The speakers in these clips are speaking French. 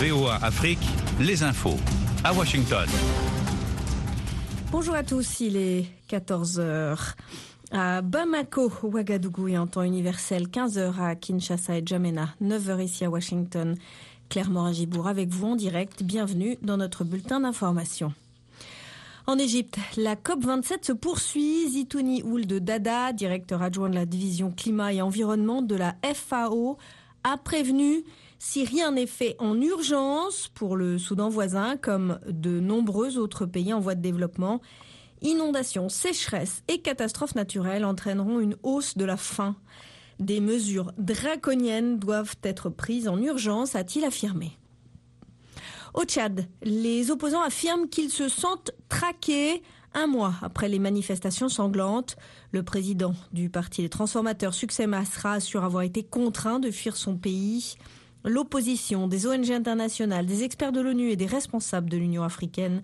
VOA Afrique, les infos. À Washington. Bonjour à tous, il est 14h. À Bamako, Ouagadougou et en temps universel, 15h à Kinshasa et Djamena, 9h ici à Washington. Claire Morin-Gibourg avec vous en direct. Bienvenue dans notre bulletin d'information. En Égypte, la COP27 se poursuit. Zitouni Ould Dada, directeur adjoint de la division climat et environnement de la FAO, a prévenu si rien n'est fait en urgence pour le Soudan voisin, comme de nombreux autres pays en voie de développement, inondations, sécheresses et catastrophes naturelles entraîneront une hausse de la faim. Des mesures draconiennes doivent être prises en urgence, a-t-il affirmé. Au Tchad, les opposants affirment qu'ils se sentent traqués un mois après les manifestations sanglantes. Le président du parti des transformateurs, Succès Masra, assure avoir été contraint de fuir son pays. L'opposition, des ONG internationales, des experts de l'ONU et des responsables de l'Union africaine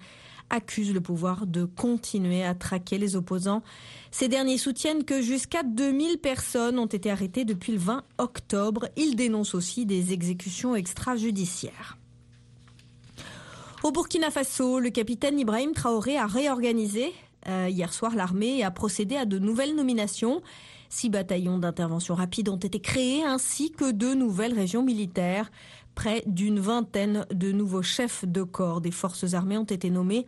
accusent le pouvoir de continuer à traquer les opposants. Ces derniers soutiennent que jusqu'à 2000 personnes ont été arrêtées depuis le 20 octobre. Ils dénoncent aussi des exécutions extrajudiciaires. Au Burkina Faso, le capitaine Ibrahim Traoré a réorganisé euh, hier soir l'armée et a procédé à de nouvelles nominations. Six bataillons d'intervention rapide ont été créés ainsi que deux nouvelles régions militaires. Près d'une vingtaine de nouveaux chefs de corps des forces armées ont été nommés.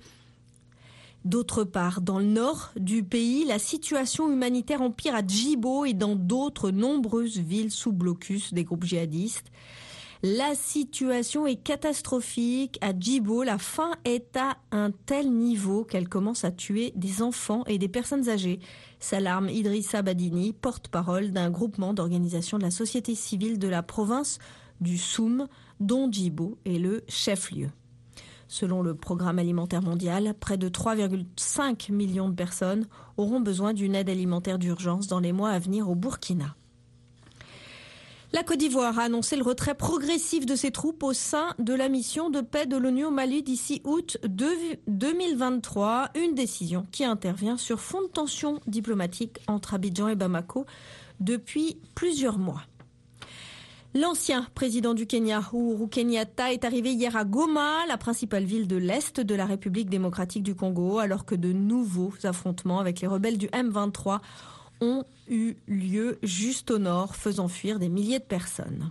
D'autre part, dans le nord du pays, la situation humanitaire empire à Djibo et dans d'autres nombreuses villes sous blocus des groupes djihadistes. La situation est catastrophique. À Djibo, la faim est à un tel niveau qu'elle commence à tuer des enfants et des personnes âgées. S'alarme Idrissa Badini, porte-parole d'un groupement d'organisations de la société civile de la province du Soum, dont Djibo est le chef-lieu. Selon le Programme alimentaire mondial, près de 3,5 millions de personnes auront besoin d'une aide alimentaire d'urgence dans les mois à venir au Burkina. La Côte d'Ivoire a annoncé le retrait progressif de ses troupes au sein de la mission de paix de l'ONU au Mali d'ici août 2023, une décision qui intervient sur fond de tension diplomatique entre Abidjan et Bamako depuis plusieurs mois. L'ancien président du Kenya, Uhuru Kenyatta, est arrivé hier à Goma, la principale ville de l'Est de la République démocratique du Congo, alors que de nouveaux affrontements avec les rebelles du M23 ont eu lieu juste au nord, faisant fuir des milliers de personnes.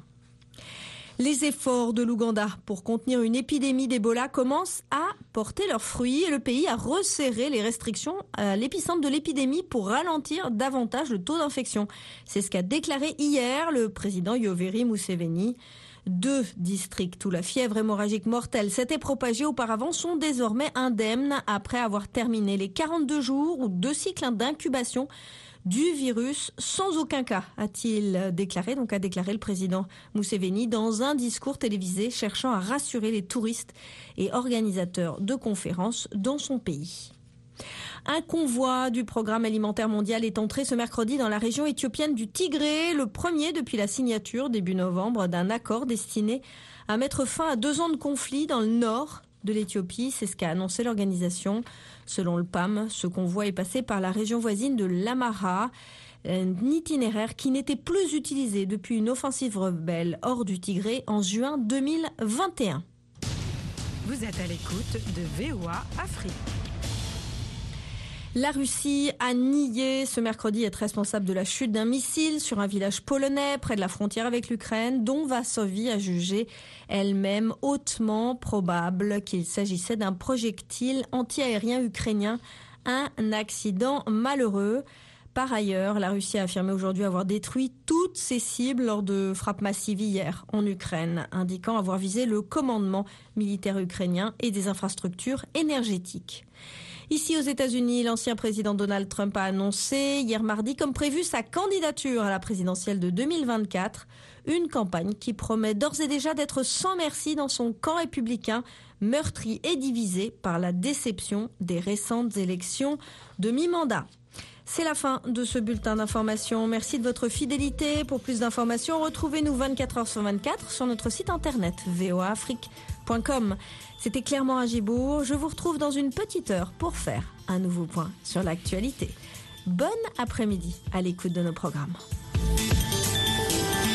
Les efforts de l'Ouganda pour contenir une épidémie d'Ebola commencent à porter leurs fruits et le pays a resserré les restrictions à l'épicentre de l'épidémie pour ralentir davantage le taux d'infection. C'est ce qu'a déclaré hier le président Yoweri Museveni. Deux districts où la fièvre hémorragique mortelle s'était propagée auparavant sont désormais indemnes après avoir terminé les 42 jours ou deux cycles d'incubation du virus sans aucun cas, a-t-il déclaré, donc a déclaré le président Mousseveni dans un discours télévisé cherchant à rassurer les touristes et organisateurs de conférences dans son pays. Un convoi du programme alimentaire mondial est entré ce mercredi dans la région éthiopienne du Tigré, le premier depuis la signature début novembre d'un accord destiné à mettre fin à deux ans de conflit dans le nord de l'Éthiopie. C'est ce qu'a annoncé l'organisation. Selon le PAM, ce convoi est passé par la région voisine de l'Amara, un itinéraire qui n'était plus utilisé depuis une offensive rebelle hors du Tigré en juin 2021. Vous êtes à l'écoute de VOA Afrique. La Russie a nié ce mercredi être responsable de la chute d'un missile sur un village polonais près de la frontière avec l'Ukraine, dont Varsovie a jugé elle-même hautement probable qu'il s'agissait d'un projectile antiaérien ukrainien, un accident malheureux. Par ailleurs, la Russie a affirmé aujourd'hui avoir détruit toutes ses cibles lors de frappes massives hier en Ukraine, indiquant avoir visé le commandement militaire ukrainien et des infrastructures énergétiques. Ici aux États-Unis, l'ancien président Donald Trump a annoncé hier mardi, comme prévu, sa candidature à la présidentielle de 2024. Une campagne qui promet d'ores et déjà d'être sans merci dans son camp républicain, meurtri et divisé par la déception des récentes élections de mi-mandat. C'est la fin de ce bulletin d'information. Merci de votre fidélité. Pour plus d'informations, retrouvez-nous 24 heures sur 24 sur notre site internet C'était clairement à Gibourg. Je vous retrouve dans une petite heure pour faire un nouveau point sur l'actualité. Bon après-midi à l'écoute de nos programmes.